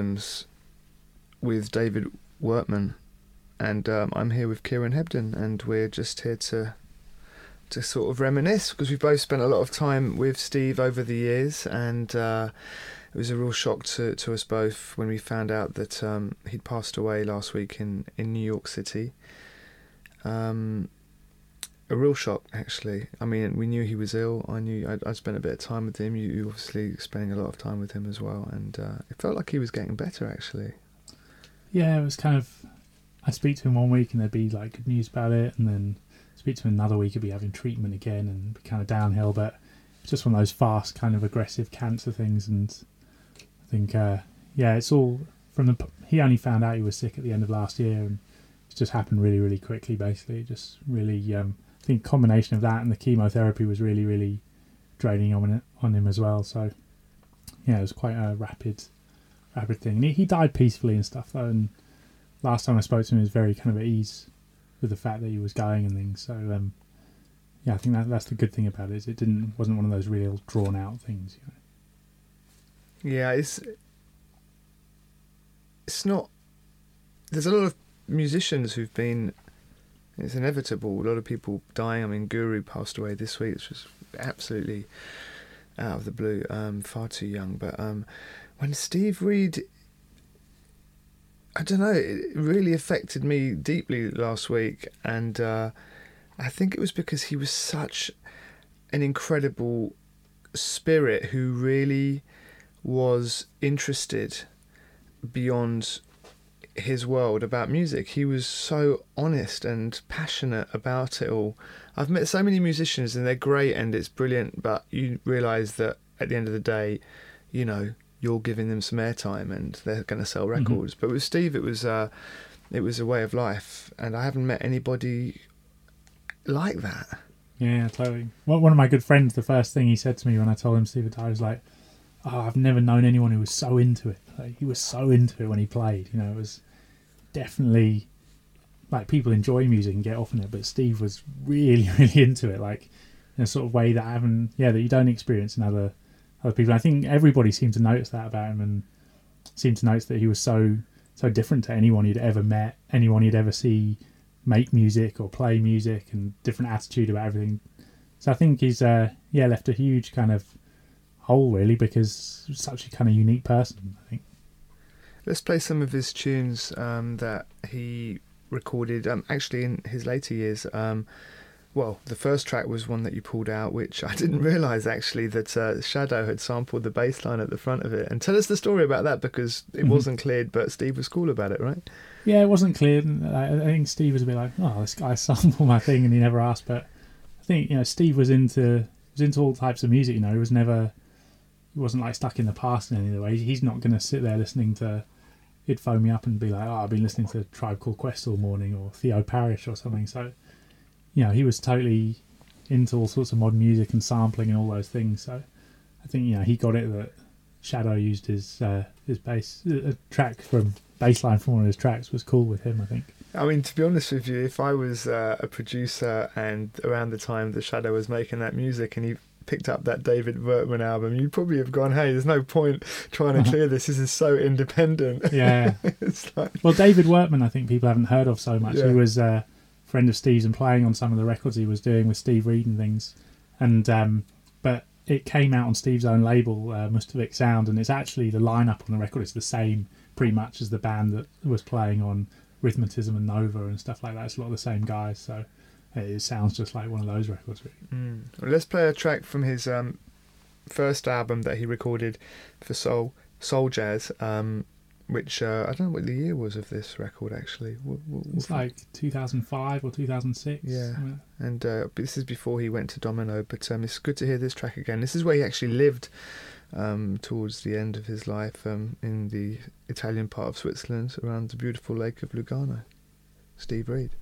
rhythms with David Wertman, and um, I'm here with Kieran Hebden, and we're just here to to sort of reminisce because we've both spent a lot of time with Steve over the years, and uh, it was a real shock to, to us both when we found out that um, he'd passed away last week in, in New York City. Um, a real shock, actually. I mean, we knew he was ill. I knew I'd, I'd spent a bit of time with him. You, you obviously spending a lot of time with him as well, and uh, it felt like he was getting better, actually. Yeah, it was kind of. I speak to him one week and there'd be like good news about it, and then speak to him another week, he'd be having treatment again and be kind of downhill. But it's just one of those fast, kind of aggressive cancer things, and I think, uh, yeah, it's all from the. He only found out he was sick at the end of last year, and it's just happened really, really quickly. Basically, just really. Um, I think combination of that and the chemotherapy was really, really draining on it, on him as well. So, yeah, it was quite a rapid, rapid thing. And he, he died peacefully and stuff though. And last time I spoke to him, he was very kind of at ease with the fact that he was going and things. So, um, yeah, I think that that's the good thing about it. Is it didn't wasn't one of those real drawn out things. You know? Yeah, it's it's not. There's a lot of musicians who've been it's inevitable. A lot of people dying. I mean, Guru passed away this week, which was absolutely out of the blue, um, far too young. But um, when Steve Reid, I don't know, it really affected me deeply last week, and uh, I think it was because he was such an incredible spirit who really was interested beyond his world about music. He was so honest and passionate about it all. I've met so many musicians and they're great and it's brilliant, but you realise that at the end of the day, you know, you're giving them some airtime and they're going to sell mm-hmm. records. Mm-hmm. But with Steve, it was uh, it was a way of life, and I haven't met anybody like that. Yeah, totally. Well, one of my good friends, the first thing he said to me when I told him Steve died was like, "Oh, I've never known anyone who was so into it. Like, he was so into it when he played. You know, it was." Definitely like people enjoy music and get off on it, but Steve was really, really into it, like in a sort of way that I haven't, yeah, that you don't experience in other other people. I think everybody seemed to notice that about him and seemed to notice that he was so so different to anyone you'd ever met, anyone you'd ever see make music or play music, and different attitude about everything. So I think he's, uh, yeah, left a huge kind of hole really because such a kind of unique person. I think. Let's play some of his tunes um, that he recorded um, actually in his later years. Um, well, the first track was one that you pulled out, which I didn't realise actually that uh, Shadow had sampled the bass line at the front of it. And tell us the story about that because it mm-hmm. wasn't cleared, but Steve was cool about it, right? Yeah, it wasn't cleared. I think Steve was a bit like, "Oh, this guy sampled my thing," and he never asked. But I think you know, Steve was into was into all types of music. You know, he was never he wasn't like stuck in the past in any way. He's not going to sit there listening to. He'd phone me up and be like, "Oh, I've been listening to Tribe Called Quest all morning, or Theo Parrish or something." So, you know, he was totally into all sorts of modern music and sampling and all those things. So, I think you know he got it that Shadow used his uh, his bass uh, track from bassline from one of his tracks was cool with him. I think. I mean, to be honest with you, if I was uh, a producer and around the time that Shadow was making that music and he picked up that David Wertman album, you'd probably have gone, "Hey, there's no point trying to clear this. This is so independent." Yeah. like... Well, David Wertman, I think people haven't heard of so much. Yeah. He was a friend of Steve's and playing on some of the records he was doing with Steve Reid and things. And um, but it came out on Steve's own label, uh, Mustevic Sound, and it's actually the lineup on the record is the same pretty much as the band that was playing on Rhythmatism and Nova and stuff like that. It's a lot of the same guys. So it sounds just like one of those records. Really. Mm. Well, let's play a track from his um, first album that he recorded for Soul Soul Jazz, um, which uh, I don't know what the year was of this record actually. What, what, what it's like 2005 or 2006. Yeah, and uh, this is before he went to Domino. But um, it's good to hear this track again. This is where he actually lived um, towards the end of his life um, in the Italian part of Switzerland, around the beautiful lake of Lugano. Steve Reid.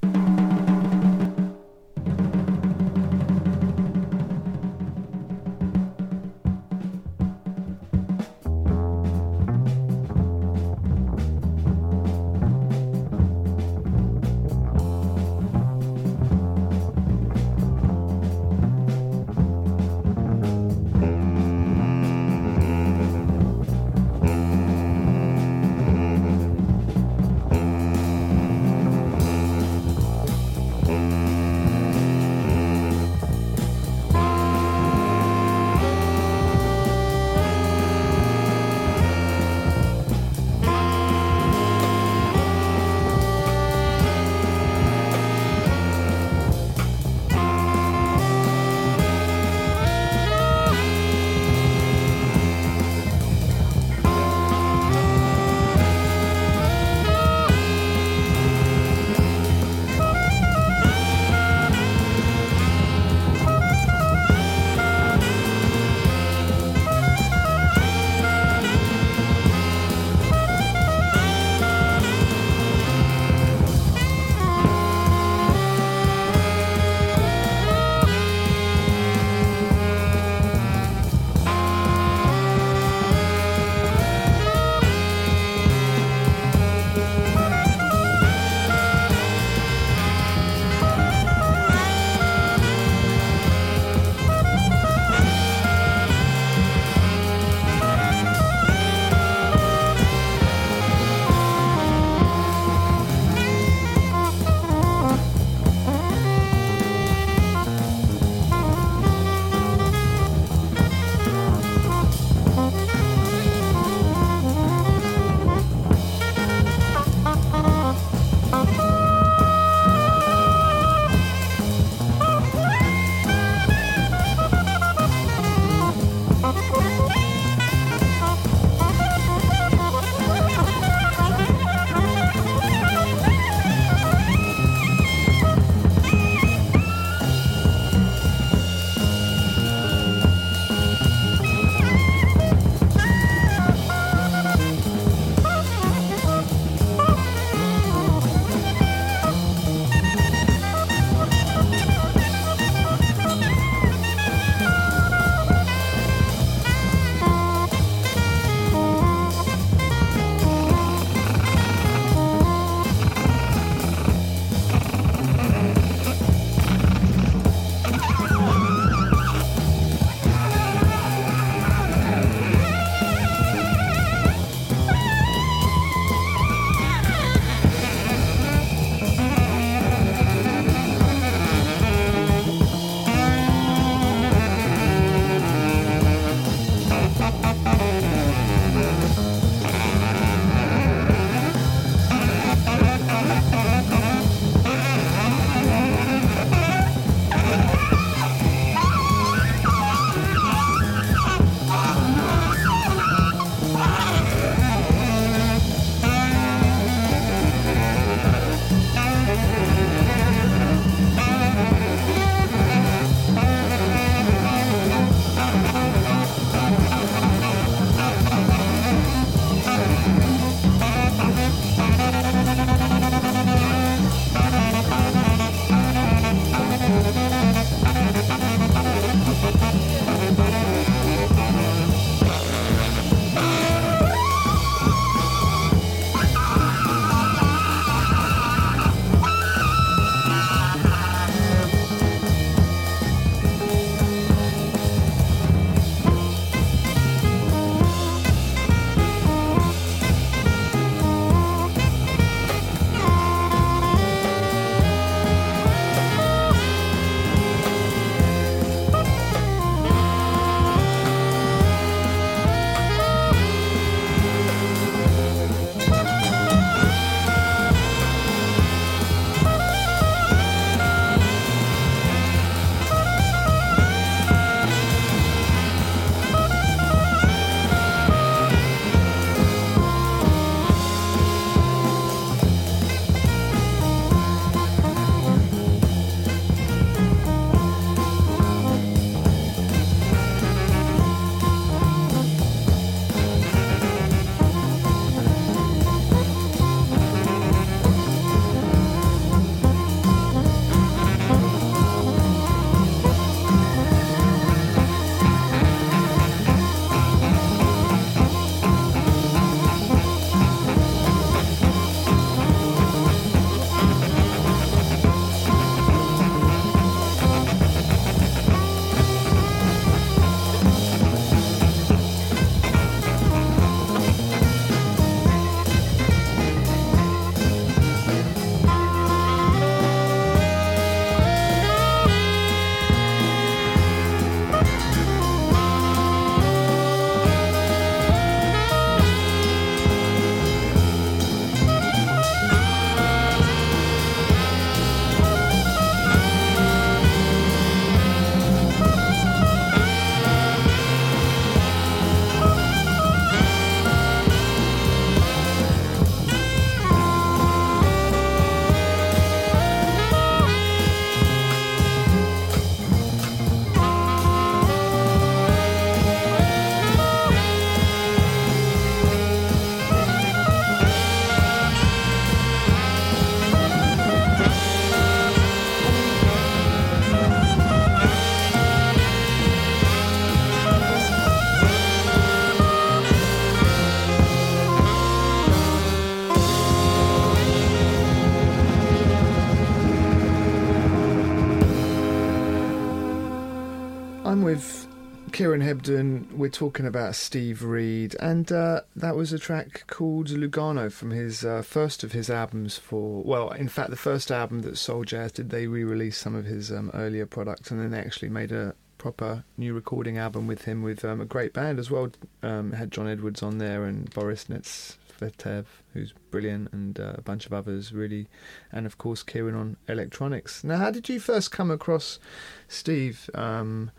Kieran Hebden. We're talking about Steve Reid, and uh, that was a track called Lugano from his uh, first of his albums. For well, in fact, the first album that Soul Jazz did, they re-released some of his um, earlier products, and then actually made a proper new recording album with him with um, a great band as well. Um, had John Edwards on there and Boris Netsvetaev, who's brilliant, and uh, a bunch of others really, and of course Kieran on electronics. Now, how did you first come across Steve? Um,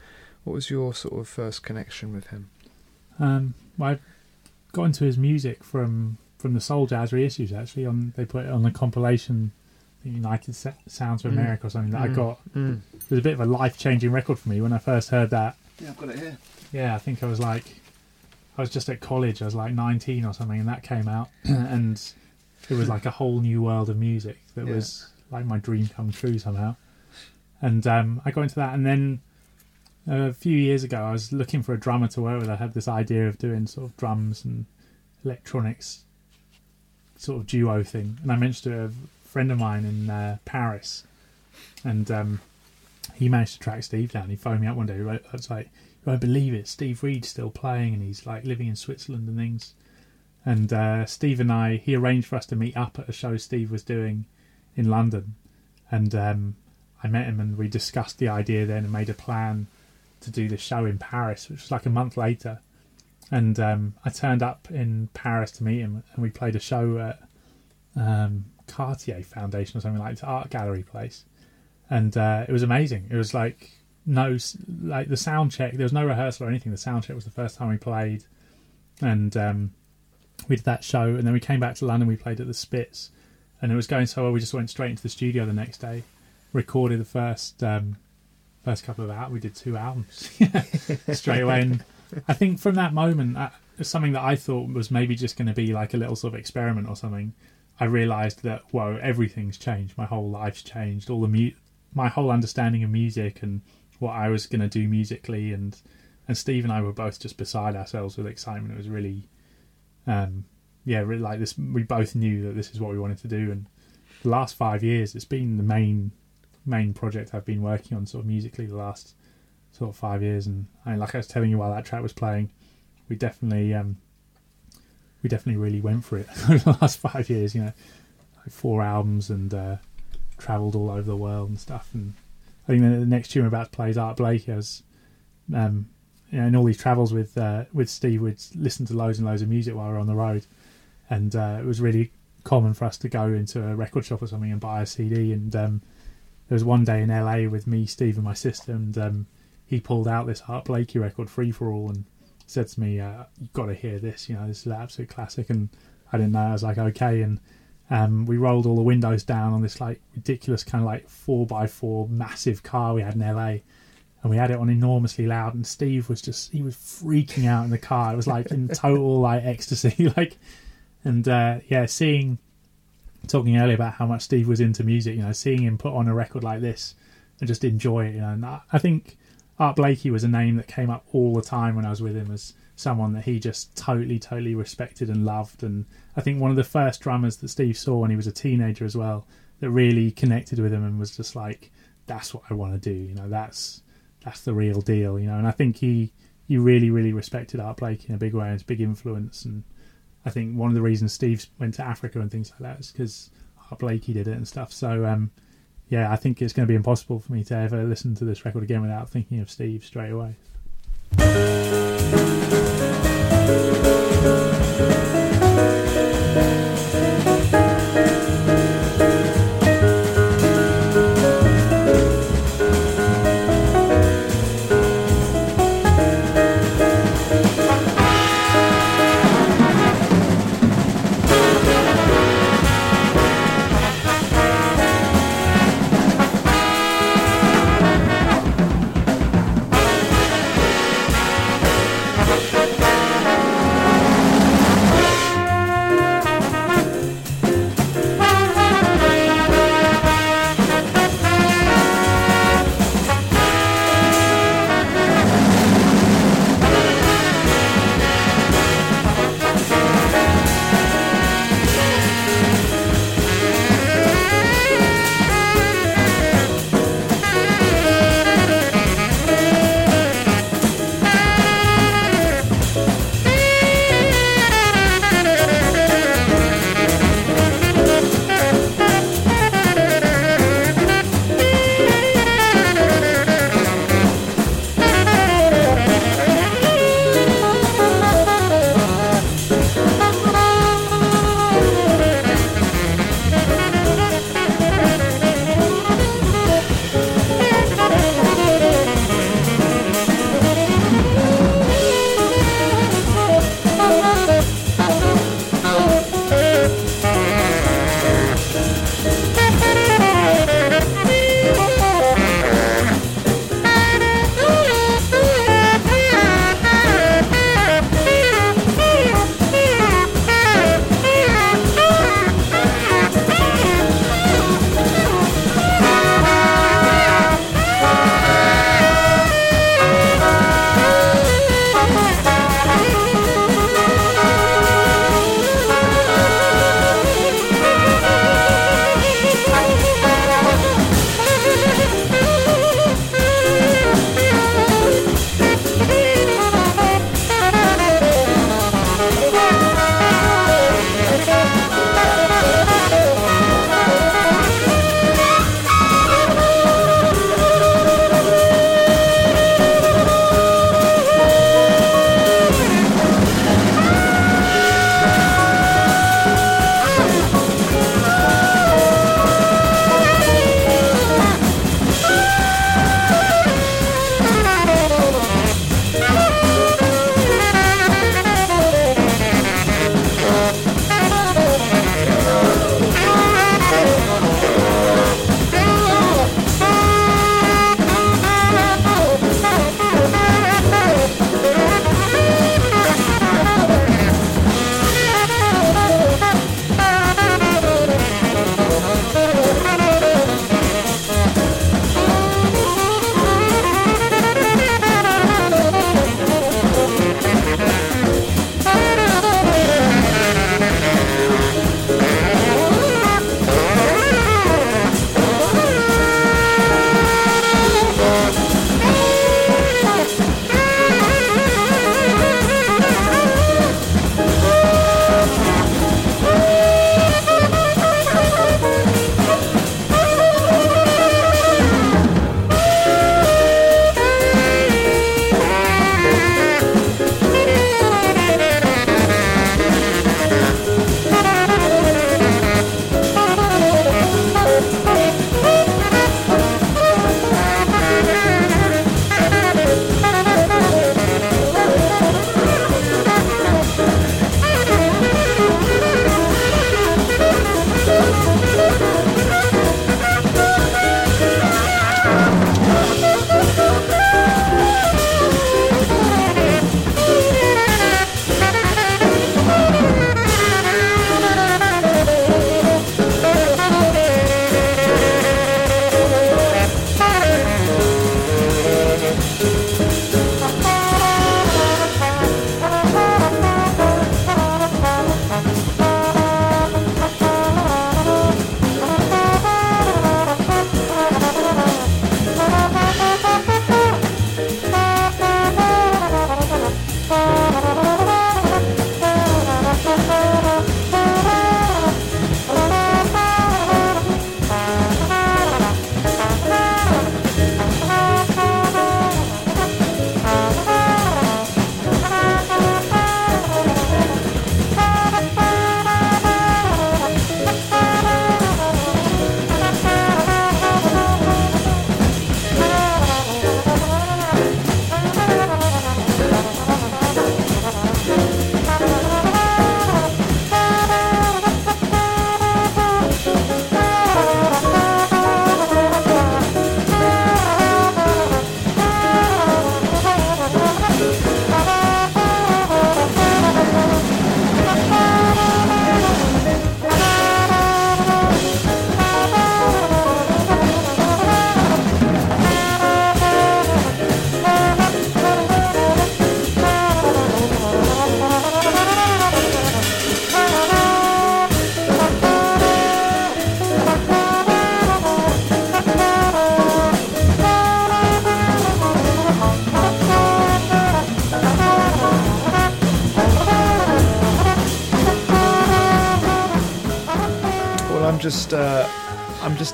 what was your sort of first connection with him? Um, well, I got into his music from from the Soul Jazz reissues. Actually, on they put it on the compilation, the United Sounds of Mm. America or something that I Mm. got. Mm. It was a bit of a life changing record for me when I first heard that. Yeah, I've got it here. Yeah, I think I was like, I was just at college. I was like 19 or something, and that came out, and it was like a whole new world of music that Yeah. was like my dream come true somehow. And um, I got into that, and then a few years ago, I was looking for a drummer to work with. I had this idea of doing sort of drums and electronics sort of duo thing, and I mentioned to a friend of mine in uh, Paris, and um, he managed to track Steve down. He phoned me up one day. I was like, "You won't believe it. Steve Reid's still playing, and he's like living in Switzerland and things." And uh, Steve and I, he arranged for us to meet up at a show Steve was doing in London, and um, I met him and we discussed the idea then and made a plan to do the show in Paris, which was like a month later. And um, I turned up in Paris to meet him, and we played a show at um, Cartier Foundation or something like that, art gallery place, and uh, it was amazing. It was like no, like the sound check. There was no rehearsal or anything. The sound check was the first time we played, and um, we did that show, and then we came back to London. We played at the Spitz, and it was going so well. We just went straight into the studio the next day, recorded the first um, first couple of hours. We did two albums straight away, and I think from that moment, uh, something that I thought was maybe just going to be like a little sort of experiment or something. I realised that whoa, everything's changed. My whole life's changed. All the mu- my whole understanding of music and what I was going to do musically, and and Steve and I were both just beside ourselves with excitement. It was really, um, yeah, really like this. We both knew that this is what we wanted to do, and the last five years, it's been the main main project I've been working on, sort of musically, the last sort of five years. And I like I was telling you while that track was playing, we definitely um, we definitely really went for it over the last five years. You know, like four albums and uh, travelled all over the world and stuff. And I think the next tune we're about to play is Art Blakey. I um, you know, in all these travels with uh, with Steve, we'd listen to loads and loads of music while we were on the road, and uh, it was really common for us to go into a record shop or something and buy a CD. And um, there was one day in LA with me, Steve, and my sister, and um, he pulled out this Art Blakey record, Free for All, and said to me, uh, "You've got to hear this. You know, this is an absolute classic." And I didn't know. I was like, "Okay." And um, we rolled all the windows down on this like ridiculous kind of like four by four massive car we had in LA, and we had it on enormously loud. And Steve was just he was freaking out in the car. It was like in total like ecstasy, like, and uh, yeah, seeing talking earlier about how much Steve was into music, you know, seeing him put on a record like this and just enjoy it, you know, and I, think Art Blakey was a name that came up all the time when I was with him as someone that he just totally, totally respected and loved. And I think one of the first drummers that Steve saw when he was a teenager as well that really connected with him and was just like, that's what I want to do, you know, that's that's the real deal, you know. And I think he he really, really respected Art Blakey in a big way and his big influence. And I think one of the reasons Steve went to Africa and things like that is because Blakey did it and stuff. So um, yeah, I think it's going to be impossible for me to ever listen to this record again without thinking of Steve straight away.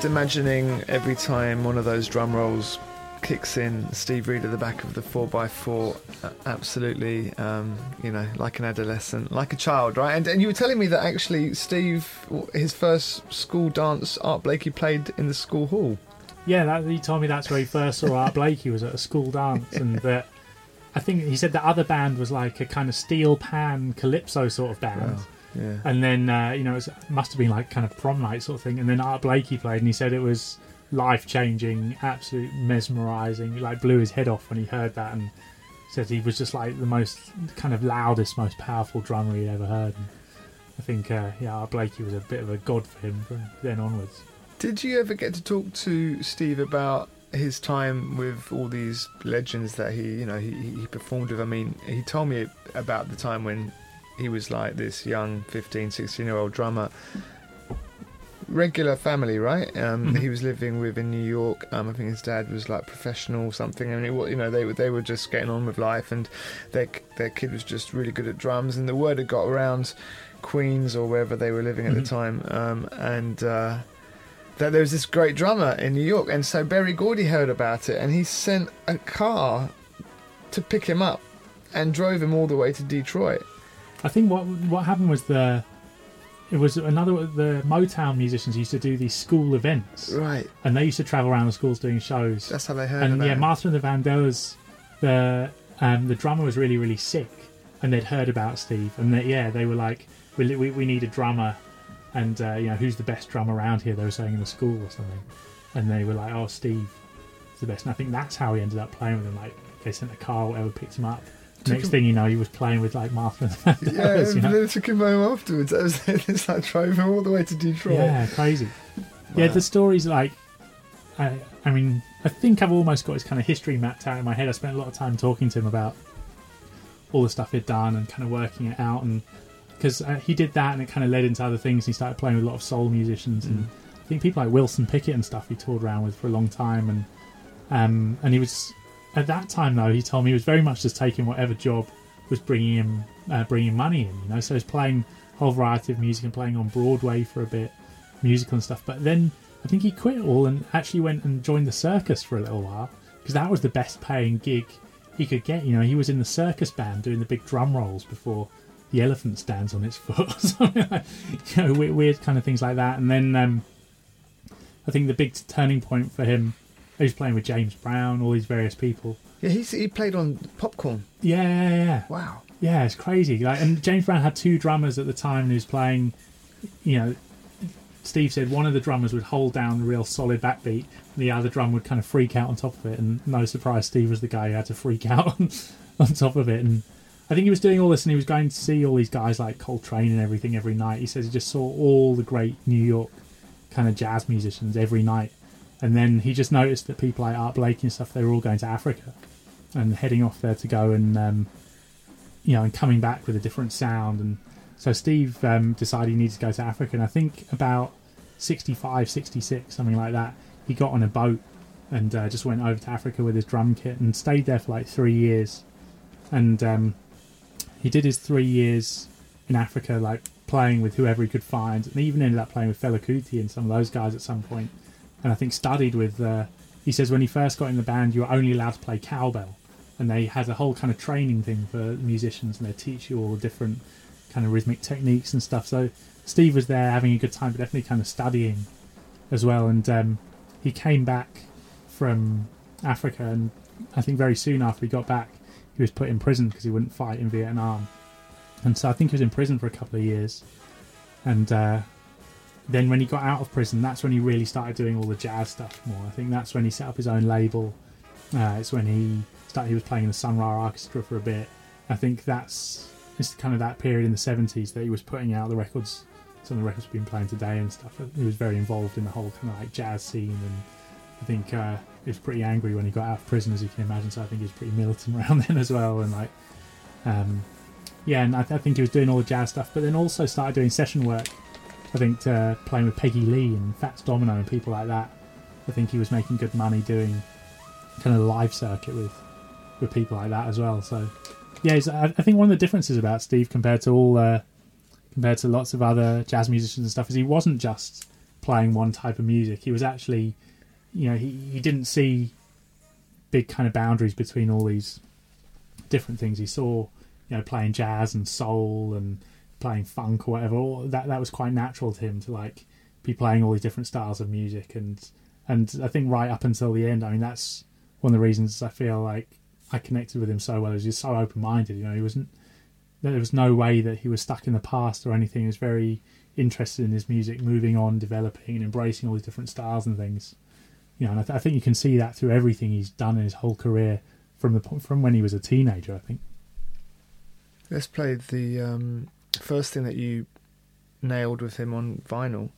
Just imagining every time one of those drum rolls kicks in, Steve Reid at the back of the 4x4, uh, absolutely, um, you know, like an adolescent, like a child, right? And, and you were telling me that actually Steve, his first school dance, Art Blakey played in the school hall. Yeah, that, he told me that's where he first saw Art Blakey was at a school dance, and that I think he said the other band was like a kind of steel pan calypso sort of band. Wow. Yeah. And then uh, you know it must have been like kind of prom night sort of thing. And then Art Blakey played, and he said it was life changing, absolute mesmerising. He, Like blew his head off when he heard that, and said he was just like the most kind of loudest, most powerful drummer he'd ever heard. And I think uh, yeah, Art Blakey was a bit of a god for him from then onwards. Did you ever get to talk to Steve about his time with all these legends that he, you know, he, he performed with? I mean, he told me about the time when he was like this young 15, 16 year old drummer. Regular family, right? Um, Mhm. He was living with in New York. Um, I think his dad was like professional or something, and it, you know they were they were just getting on with life, and their their kid was just really good at drums, and the word had got around Queens or wherever they were living at Mhm. the time, um, and uh, that there was this great drummer in New York, and so Berry Gordy heard about it, and he sent a car to pick him up, and drove him all the way to Detroit. I think what what happened was the it was another the Motown musicians used to do these school events, Right, and they used to travel around the schools doing shows. that's how they heard and about yeah, it. Martha and the Vandellas, the um, the drummer was really really sick, and they'd heard about Steve, and they, yeah, they were like, we, we we need a drummer, and uh, you know who's the best drummer around here? They were saying in the school or something, and they were like, oh Steve, is the best. And I think that's how he ended up playing with them. Like they sent a car, or whatever, picked him up. Next thing you know, he was playing with like Martha and the Yeah, you and know? they took him home afterwards. That was it's like drove him all the way to Detroit. Yeah, crazy. Yeah, the stories like, I, I mean, I think I've almost got his kind of history mapped out in my head. I spent a lot of time talking to him about all the stuff he'd done and kind of working it out, and because uh, he did that, and it kind of led into other things. He started playing with a lot of soul musicians, and I think people like Wilson Pickett and stuff he toured around with for a long time, and um, and he was at that time though he told me he was very much just taking whatever job was bringing him uh, bringing money in, you know. So he was playing a whole variety of music and playing on Broadway for a bit, musical and stuff. But then I think he quit it all and actually went and joined the circus for a little while because that was the best paying gig he could get. You know, he was in the circus band doing the big drum rolls before the elephant stands on its foot, like, you know, weird, weird kind of things like that. And then um, I think the big turning point for him, he was playing with James Brown, all these various people. Yeah, he's, he played on Popcorn. Yeah, yeah, yeah. Wow. Yeah, it's crazy. Like, and James Brown had two drummers at the time, and he was playing. You know, Steve said one of the drummers would hold down the real solid backbeat, and the other drum would kind of freak out on top of it. And no surprise, Steve was the guy who had to freak out on, on top of it. And I think he was doing all this, and he was going to see all these guys like Coltrane and everything every night. He says he just saw all the great New York kind of jazz musicians every night. And then he just noticed that people like Art Blakey and stuff, they were all going to Africa and heading off there to go and um, you know, and coming back with a different sound. And so Steve um, decided he needed to go to Africa. And I think about 65, 66, something like that, he got on a boat and uh, just went over to Africa with his drum kit and stayed there for like three years. And um, he did his three years in Africa, like playing with whoever he could find, and even ended up playing with Fela Kuti and some of those guys at some point. And I think studied with. Uh, he says when he first got in the band, you were only allowed to play cowbell, and they had a whole kind of training thing for musicians, and they teach you all the different kind of rhythmic techniques and stuff. So Steve was there having a good time, but definitely kind of studying as well. And um, he came back from Africa, and I think very soon after he got back, he was put in prison because he wouldn't fight in Vietnam. And so I think he was in prison for a couple of years. And uh, then when he got out of prison, that's when he really started doing all the jazz stuff more. I think that's when he set up his own label. Uh, it's when he started. He was playing in the Sun Ra Orchestra for a bit. I think that's it's kind of that period in the seventies that he was putting out the records. Some of the records we've been playing today and stuff. He was very involved in the whole kind of like jazz scene, and I think uh, he was pretty angry when he got out of prison, as you can imagine. So I think he was pretty militant around then as well, and like, um, yeah, and I, I think he was doing all the jazz stuff, but then also started doing session work. I think uh, playing with Peggy Lee and Fats Domino and people like that. I think he was making good money doing kind of live circuit with with people like that as well. So yeah, I, I think one of the differences about Steve compared to all uh, compared to lots of other jazz musicians and stuff is he wasn't just playing one type of music. He was actually, you know, he, he didn't see big kind of boundaries between all these different things. He saw, you know, playing jazz and soul and playing funk or whatever. That that was quite natural to him to like be playing all these different styles of music and and I think right up until the end, I mean, that's one of the reasons I feel like I connected with him so well. Is he's so open minded. You know, he wasn't. There was no way that he was stuck in the past or anything. He was very interested in his music, moving on, developing, and embracing all these different styles and things. You know, and I, th- I think you can see that through everything he's done in his whole career from the from when he was a teenager. I think. Let's play the um, first thing that you nailed with him on vinyl,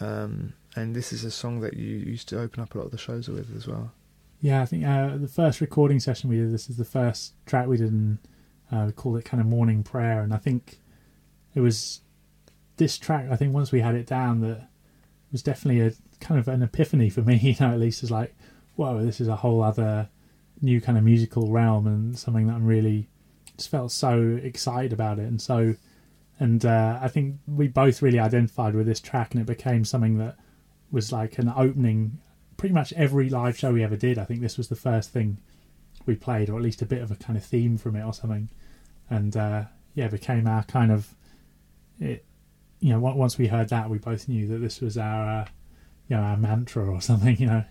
um, and this is a song that you used to open up a lot of the shows with as well. Yeah, I think uh, the first recording session we did. This is the first track we did, and uh, we called it kind of morning prayer. And I think it was this track. I think once we had it down, that was definitely a kind of an epiphany for me. You know, at least it's like, whoa, this is a whole other new kind of musical realm, and something that I'm really just felt so excited about it, and so. And uh, I think we both really identified with this track, and it became something that was like an opening pretty much every live show we ever did. I think this was the first thing we played, or at least a bit of a kind of theme from it or something. And uh, yeah, became our kind of it. You know, once we heard that, we both knew that this was our, uh, you know, our mantra or something. You know.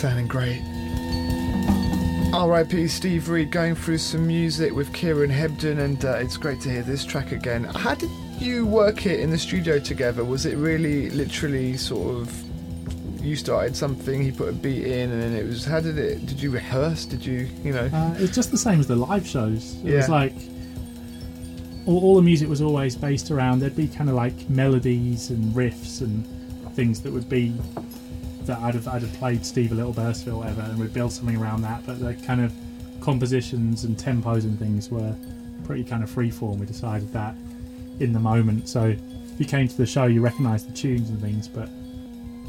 Great. R.I.P. Steve Reid going through some music with Kieran Hebden, and uh, it's great to hear this track again. How did you work it in the studio together? Was it really literally sort of you started something, he put a beat in, and then it was. How did it? Did you rehearse? Did you, you know? Uh, it's just the same as the live shows. It Yeah. was like all, all the music was always based around. There'd be kind of like melodies and riffs and things that would be that I'd have I'd have played Steve a little burst or whatever, and we'd build something around that. But the kind of compositions and tempos and things were pretty kind of freeform. We decided that in the moment. So if you came to the show, you recognised the tunes and things, but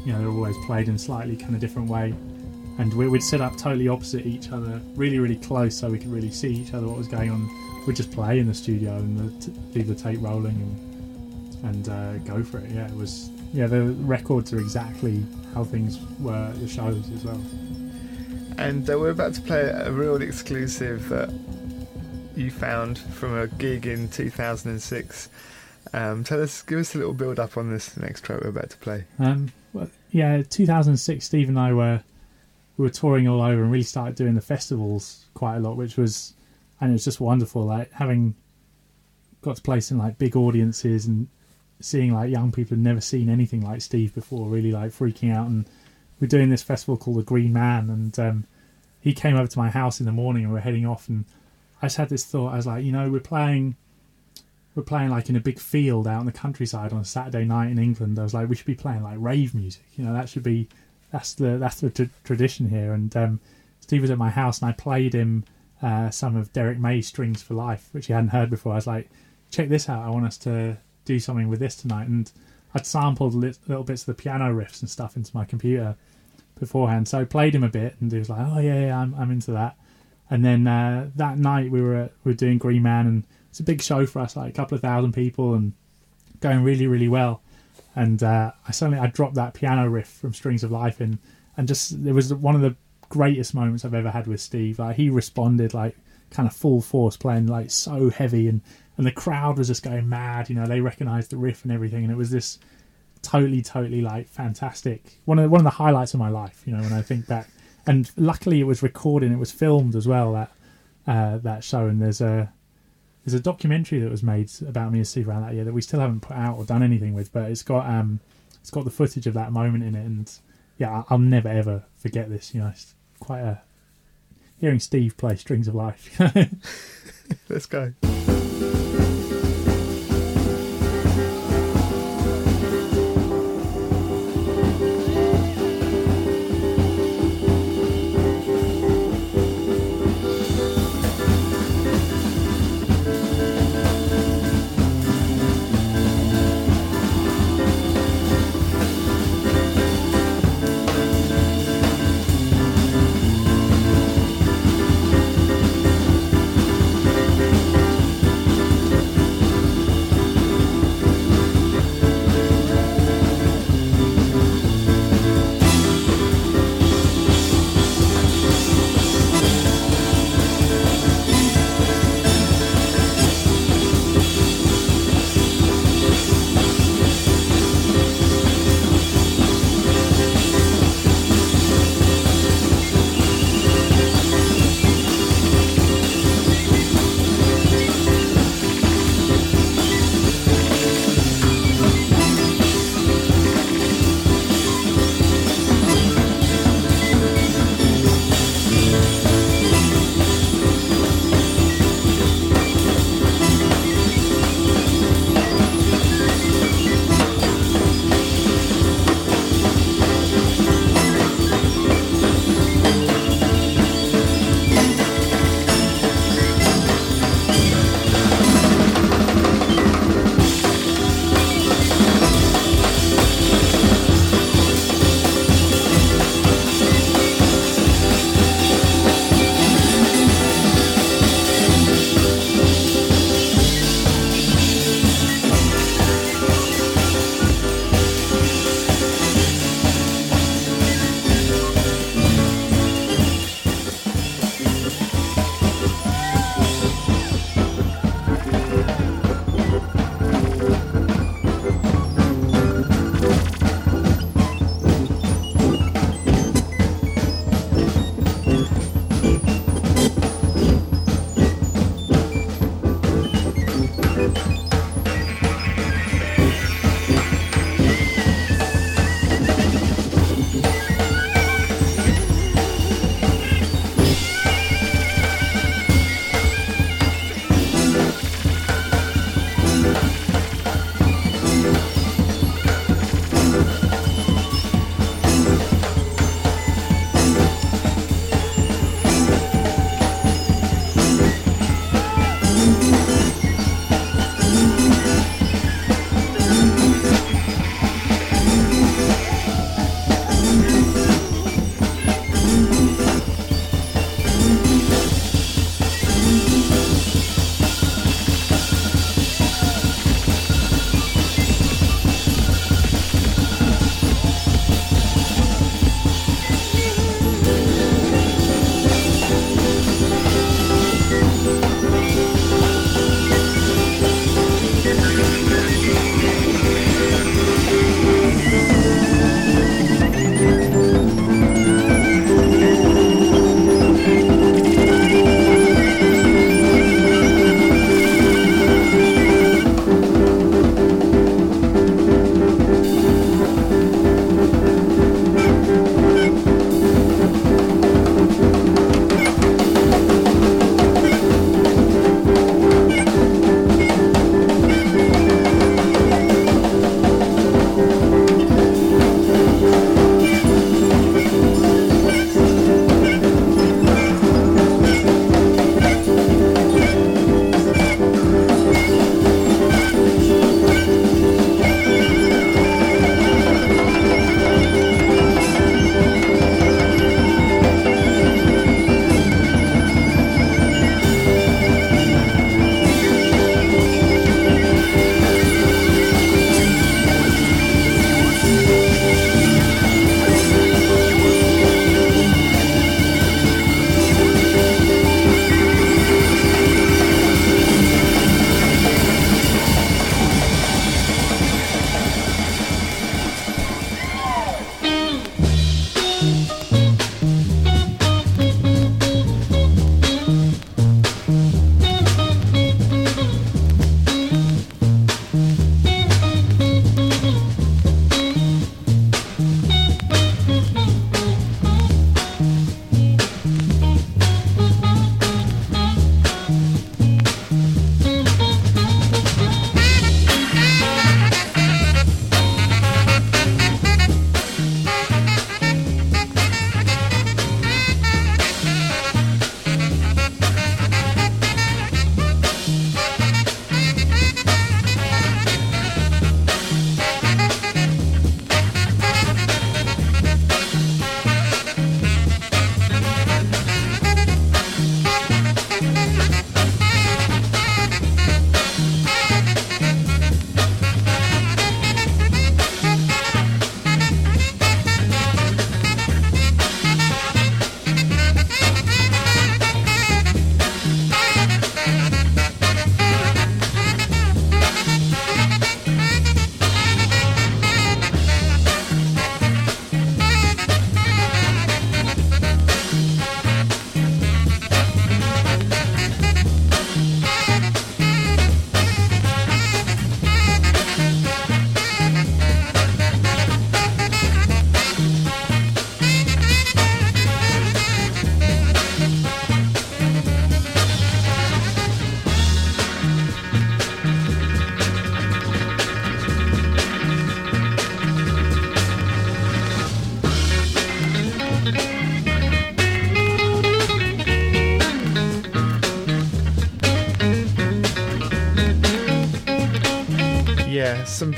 you know they're always played in slightly kind of different way. And we, we'd sit up totally opposite each other, really, really close, so we could really see each other what was going on. We'd just play in the studio and the the tape rolling and and uh, go for it. Yeah, it was. Yeah, the records are exactly how things were at the shows as well. And uh, we're about to play a real exclusive that you found from a gig in 2006. Um, tell us, give us a little build up on this next track we're about to play. Um, well, yeah, 2006. Steve and I were we were touring all over and really started doing the festivals quite a lot, which was and it was just wonderful. Like having got to play some like big audiences and seeing like young people who'd never seen anything like Steve before, really like freaking out. And we're doing this festival called the Green Man, and um, he came over to my house in the morning and we we're heading off, and I just had this thought. I was like, you know, we're playing we're playing like in a big field out in the countryside on a Saturday night in England. I was like, we should be playing like rave music. You know, that should be that's the that's the t- tradition here. And um, Steve was at my house, and I played him uh, some of Derrick May's Strings for Life, which he hadn't heard before. I was like, check this out. I want us to do something with this tonight. And I'd sampled li- little bits of the piano riffs and stuff into my computer beforehand. So I played him a bit, and he was like, oh yeah, yeah I'm I'm into that. And then uh, that night we were we were doing Green Man, and it's a big show for us, like a couple of thousand people, and going really really well. And uh, I suddenly I dropped that piano riff from Strings of Life in, and just it was one of the greatest moments I've ever had with Steve. Like he responded like kind of full force, playing like so heavy, and and the crowd was just going mad. You know, they recognised the riff and everything, and it was this totally totally like fantastic one of the, one of the highlights of my life. You know, when I think back and luckily it was recorded it was filmed as well that uh, that show and there's a there's a documentary that was made about me and Steve around that year that we still haven't put out or done anything with but it's got um it's got the footage of that moment in it and yeah I'll never ever forget this you know it's quite a hearing Steve play Strings of Life Let's go.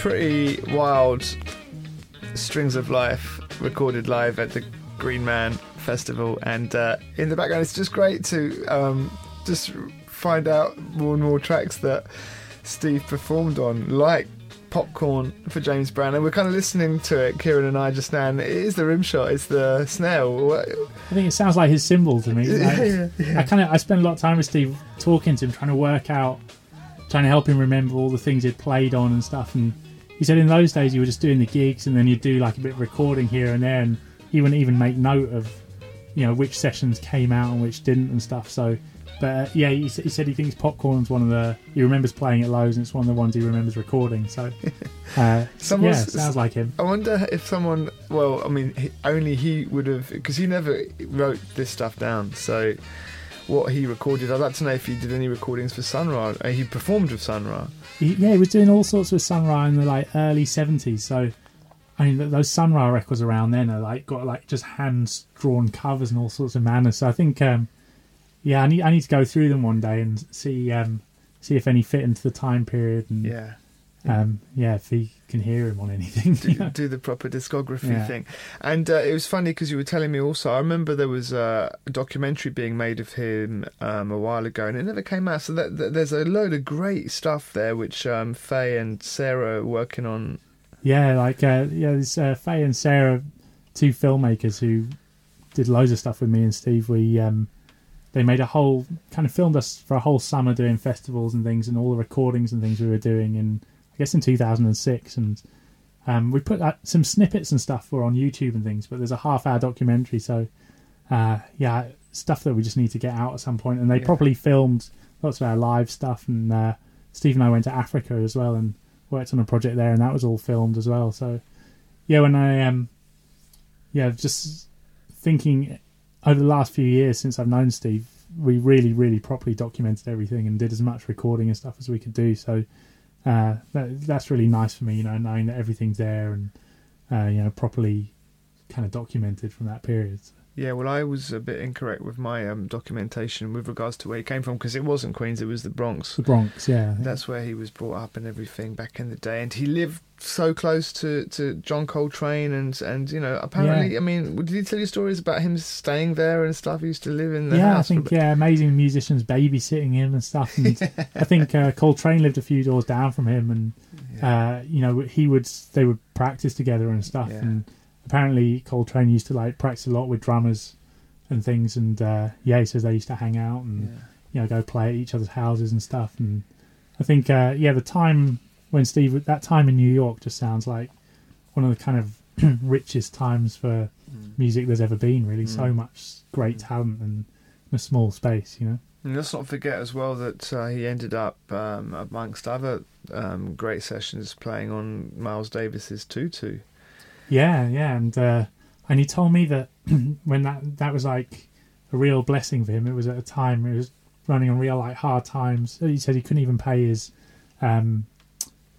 Pretty wild strings of life recorded live at the Green Man Festival, and uh, in the background, it's just great to um, just find out more and more tracks that Steve performed on, like Popcorn for James Brown, and we're kind of listening to it, Kieran and I just now, and it is the rim shot, it's the snare. I think it sounds like his cymbal to me. Like, yeah, yeah. I kind of I spent a lot of time with Steve talking to him, trying to work out, trying to help him remember all the things he'd played on and stuff, and he said in those days you were just doing the gigs and then you'd do like a bit of recording here and there, and he wouldn't even make note of you know which sessions came out and which didn't and stuff. So, but uh, yeah, he, he, said he thinks Popcorn's one of the he remembers playing at Lowe's and it's one of the ones he remembers recording. So, uh, yeah, sounds like him. I wonder if someone, well, I mean, only he would have because he never wrote this stuff down. So, what he recorded, I'd like to know if he did any recordings for Sun Ra. Uh, he performed with Sun Ra. He, yeah, he was doing all sorts with Sun Ra in the like early seventies. So I mean, those Sun Ra records around then are like got like just hands drawn covers and all sorts of manners. So I think, um, yeah, I need I need to go through them one day and see um, see if any fit into the time period and yeah, um, yeah, if he can hear him on anything. do, do the proper discography yeah. thing. And uh, it was funny because you were telling me also. I remember there was a documentary being made of him um, a while ago, and it never came out. So that, that, there's a load of great stuff there, which um, Faye and Sarah are working on yeah, like uh, yeah, there's uh, Faye and Sarah, two filmmakers who did loads of stuff with me and Steve. We um, they made a whole kind of filmed us for a whole summer doing festivals and things and all the recordings and things we were doing in I guess in 2006 and um, we put uh, some snippets and stuff were on YouTube and things, but there's a half hour documentary. So uh, yeah, stuff that we just need to get out at some point. And they yeah. properly filmed lots of our live stuff. And uh, Steve and I went to Africa as well and worked on a project there, and that was all filmed as well. So, yeah, when I um, yeah, just thinking over the last few years since I've known Steve, we really, really properly documented everything and did as much recording and stuff as we could do. So, uh, that, that's really nice for me, you know, knowing that everything's there and uh, you know properly kind of documented from that period. So. Yeah, well, I was a bit incorrect with my um, documentation with regards to where he came from because it wasn't Queens, it was the Bronx. The Bronx, yeah. That's where he was brought up and everything back in the day, and he lived so close to, to John Coltrane and and you know apparently, yeah. I mean, did he tell you stories about him staying there and stuff? He used to live in the yeah. I think yeah, amazing musicians babysitting him and stuff. And yeah. I think uh, Coltrane lived a few doors down from him, and yeah. uh, you know he would they would practice together and stuff and apparently Coltrane used to like practice a lot with drummers and things, and uh, yeah, he says they used to hang out and yeah. you know go play at each other's houses and stuff. And I think uh, yeah, the time when Steve that time in New York just sounds like one of the kind of richest times for mm. music there's ever been. Really, mm. so much great mm. talent and in a small space, you know. And let's not forget as well that uh, he ended up, um, amongst other um, great sessions, playing on Miles Davis's Tutu. Yeah, yeah, and uh, and he told me that when that that was like a real blessing for him. It was at a time it was running on real like hard times. He said he couldn't even pay his um,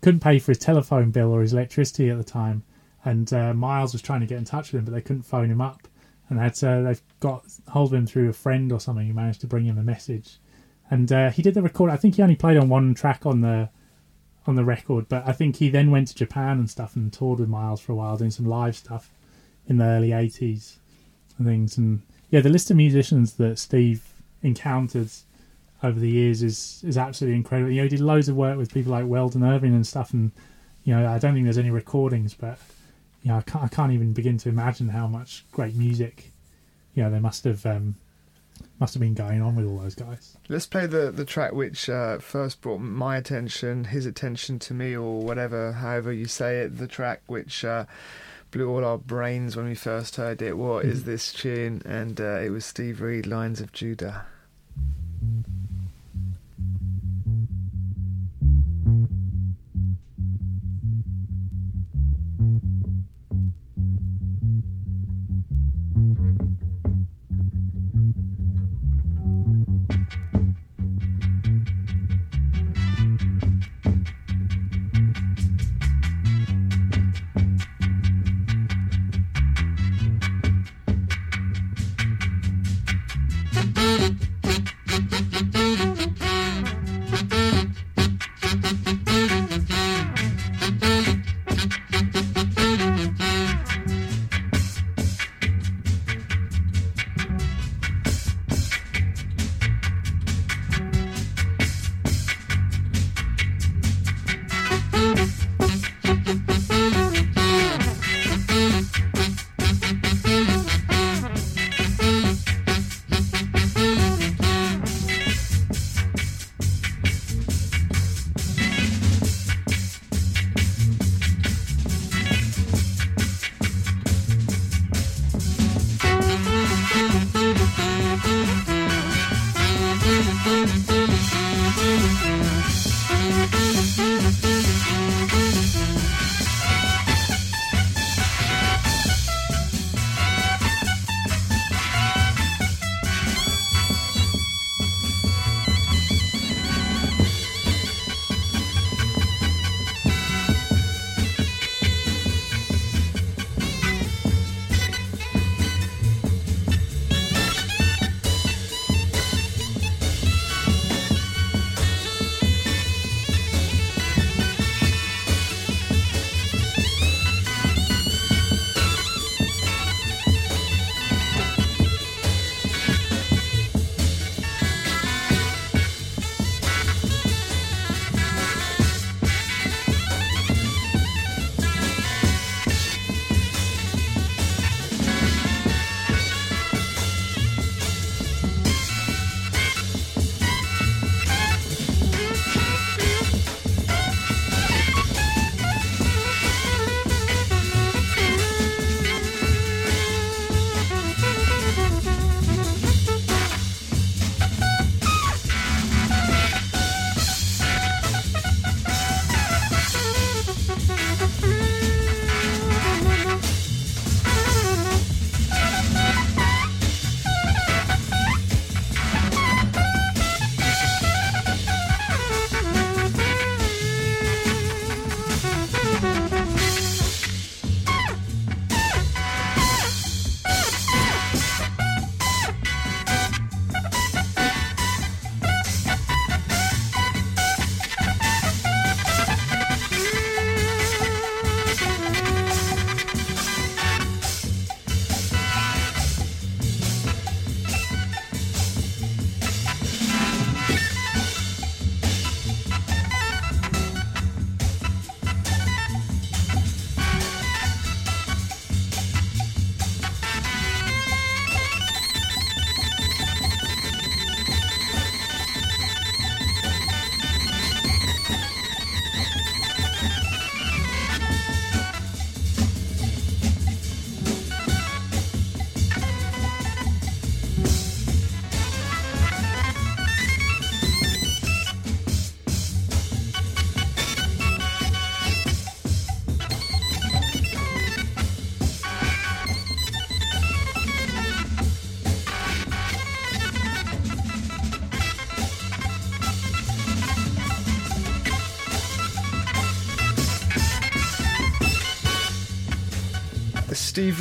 couldn't pay for his telephone bill or his electricity at the time. And uh, Miles was trying to get in touch with him, but they couldn't phone him up. And they uh, they've got hold of him through a friend or something who managed to bring him a message. And uh, he did the record. I think he only played on one track on the on the record. But I think he then went to Japan and stuff and toured with Miles for a while, doing some live stuff in the early '80s and things. And yeah, the list of musicians that Steve encountered over the years is is absolutely incredible. You know, he did loads of work with people like Weldon Irvine and stuff, and you know, I don't think there's any recordings, but you know, I can't, I can't even begin to imagine how much great music, you know, they must have um, must have been going on with all those guys. Let's play the the track which uh, first brought my attention, his attention to me, or whatever, however you say it. The track which uh, blew all our brains when we first heard it. What mm. is this tune? And uh, it was Steve Reid, Lions of Judah. Thank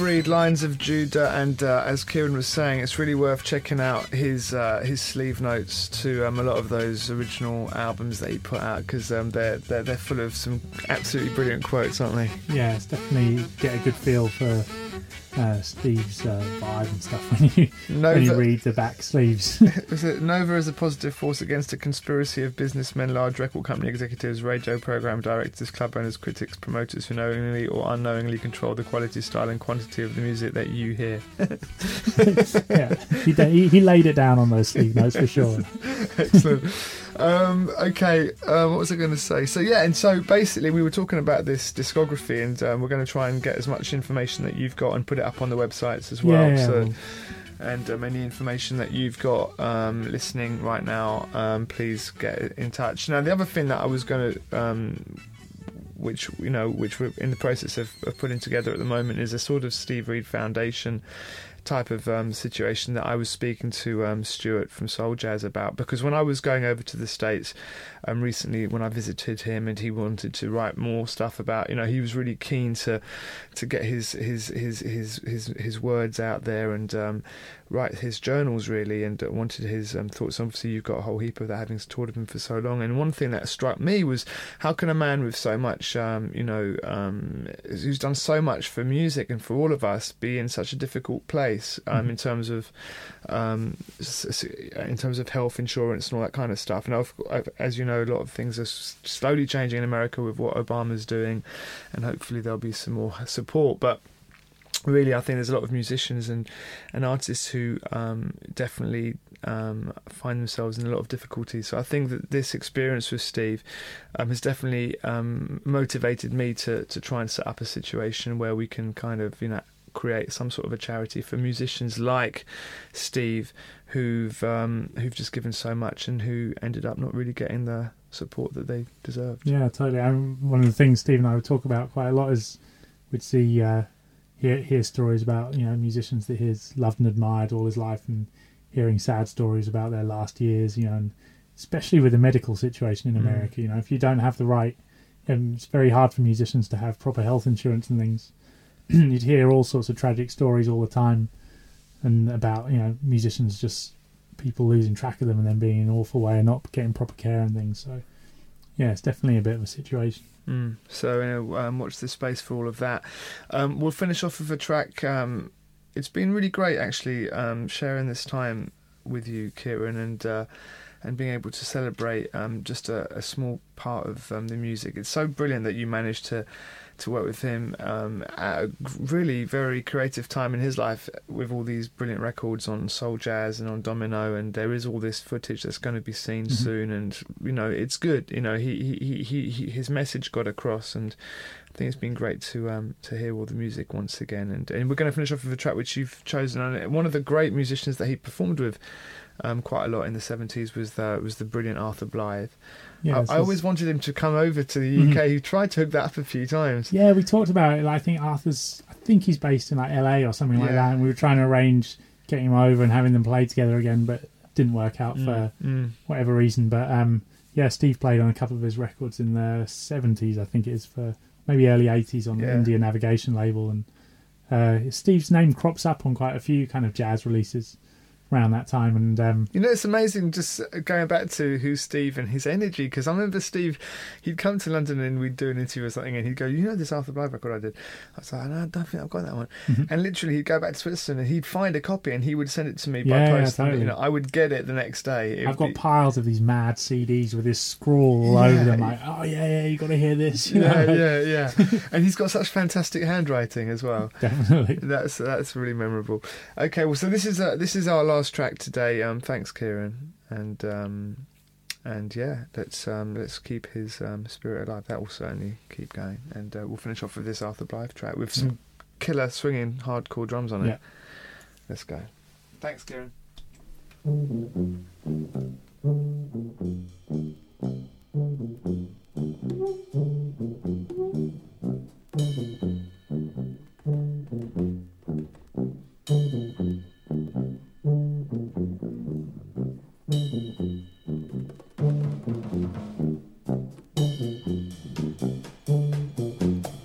Reid, Lions of Judah, and uh, as Kieran was saying, it's really worth checking out his uh, his sleeve notes to um, a lot of those original albums that he put out because um, they're, they're they're full of some absolutely brilliant quotes, aren't they? Yeah, it's definitely get a good feel for uh, Steve's uh, vibe and stuff when you Nova, when you read the back sleeves. was it Nova is a positive force against a conspiracy of businessmen, large record company executives, radio program directors, club owners, critics, promoters who knowingly or unknowingly control the quality, style, and quantity of the music that you hear. yeah, he, he, he laid it down on those sleeve notes for sure. Excellent. Um, okay, um, what was I going to say? So yeah, and so basically we were talking about this discography, and um, we're going to try and get as much information that you've got and put it up on the websites as well. Yeah, yeah, so, well- and um, any information that you've got um, listening right now, um, please get in touch. Now, the other thing that I was going to, um, which you know, which we're in the process of, of putting together at the moment, is a sort of Steve Reid Foundation type of um, situation that I was speaking to um, Stuart from Soul Jazz about because when I was going over to the States um, recently when I visited him and he wanted to write more stuff about you know he was really keen to to get his his his his his, his words out there and um, write his journals really and wanted his um, thoughts obviously you've got a whole heap of that having taught him for so long and one thing that struck me was how can a man with so much um, you know um, who's done so much for music and for all of us be in such a difficult place um, Mhm. in terms of um, in terms of health insurance and all that kind of stuff. Now, of- of- as you know, a lot of things are slowly changing in America with what Obama's doing, and hopefully there'll be some more support. But really, I think there's a lot of musicians and and artists who um, definitely um, find themselves in a lot of difficulty. So I think that this experience with Steve um, has definitely um, motivated me to to try and set up a situation where we can kind of you know create some sort of a charity for musicians like Steve who've um, who've just given so much and who ended up not really getting the support that they deserved. Yeah, totally. And one of the things Steve and I would talk about quite a lot is we'd see uh, hear hear stories about you know musicians that he's loved and admired all his life, and hearing sad stories about their last years. You know, and especially with the medical situation in Mm. America. You know, if you don't have the right, um, it's very hard for musicians to have proper health insurance and things. You'd hear all sorts of tragic stories all the time, and about you know musicians just people losing track of them and then being in an awful way and not getting proper care and things. So yeah, it's definitely a bit of a situation. Mm. So you know, um, watch this space for all of that. Um, we'll finish off with a track. Um, it's been really great actually um, sharing this time with you, Kieran, and uh, and being able to celebrate um, just a, a small part of um, the music. It's so brilliant that you managed to to work with him um, at a really very creative time in his life with all these brilliant records on soul jazz and on domino and there is all this footage that's going to be seen Mhm. soon and you know it's good you know he, he, he, he his message got across and I think it's been great to um to hear all the music once again and, and we're going to finish off with a track which you've chosen and one of the great musicians that he performed with um, quite a lot in the 70s was the was the brilliant Arthur Blythe Yeah, I, I always wanted him to come over to the. UK he tried to hook that up a few times Yeah, we talked about it. Like, I think Arthur's. I think he's based in like LA or something like Yeah. that, and we were trying to arrange getting him over and having them play together again, but didn't work out Mm, for mm. whatever reason. But um, yeah, Steve played on a couple of his records in the seventies. I think it is for maybe early eighties on the India Navigation label, and uh, Steve's name crops up on quite a few kind of jazz releases around that time. And um, You know, it's amazing just going back to who's Steve and his energy. Because I remember Steve, he'd come to London and we'd do an interview or something, and he'd go, "You know this Arthur Blythe record I did?" I was like, "No, I don't think I've got that one." Mhm. And literally, he'd go back to Switzerland and he'd find a copy and he would send it to me Yeah, by yeah, post. and, totally. You know, I would get it the next day. It I've got be- piles of these mad CDs with this scrawl all Yeah. over them. Like, oh yeah, yeah, you got to hear this. you yeah, know? yeah, yeah. and he's got such fantastic handwriting as well. definitely. That's that's really memorable. Okay, well, so this is uh, this is our last track today. Um, thanks, Kieran, and um, and yeah, let's um, let's keep his um, spirit alive. That will certainly keep going, and uh, we'll finish off with this Arthur Blythe track with some killer swinging hardcore drums on it. Yeah. Let's go. Thanks, Kieran. Thank you.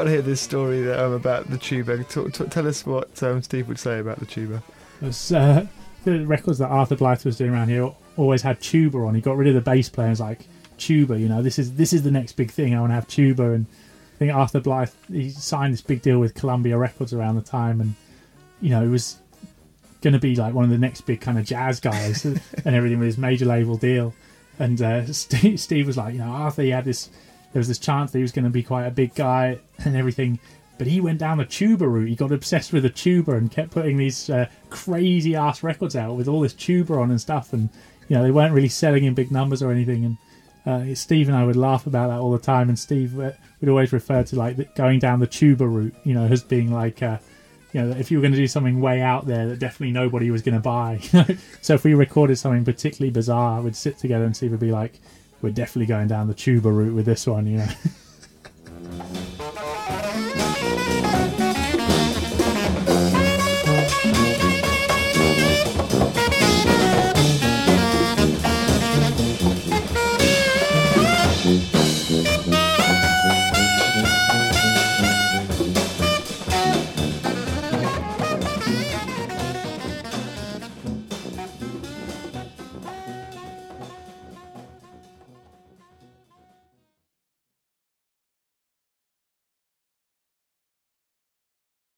Got to hear this story that, um, about the tuba. Talk, talk, tell us what um, Steve would say about the tuba. Was, uh, the records that Arthur Blythe was doing around here always had tuba on. He got rid of the bass player and was like, tuba, you know, this is this is the next big thing. I want to have tuba. And I think Arthur Blythe he signed this big deal with Columbia Records around the time, and you know, it was going to be like one of the next big kind of jazz guys and everything with his major label deal. And uh, Steve, Steve was like, you know, Arthur, he had this, there was this chance that he was going to be quite a big guy and everything. But he went down the tuba route. He got obsessed with the tuba and kept putting these uh, crazy ass records out with all this tuba on and stuff. And you know, they weren't really selling in big numbers or anything. And uh, Steve and I would laugh about that all the time. And Steve uh, would always refer to like going down the tuba route, you know, as being like, uh, you know, if you were going to do something way out there that definitely nobody was going to buy. so if we recorded something particularly bizarre, we'd sit together and Steve would be like, we're definitely going down the tuba route with this one, you know.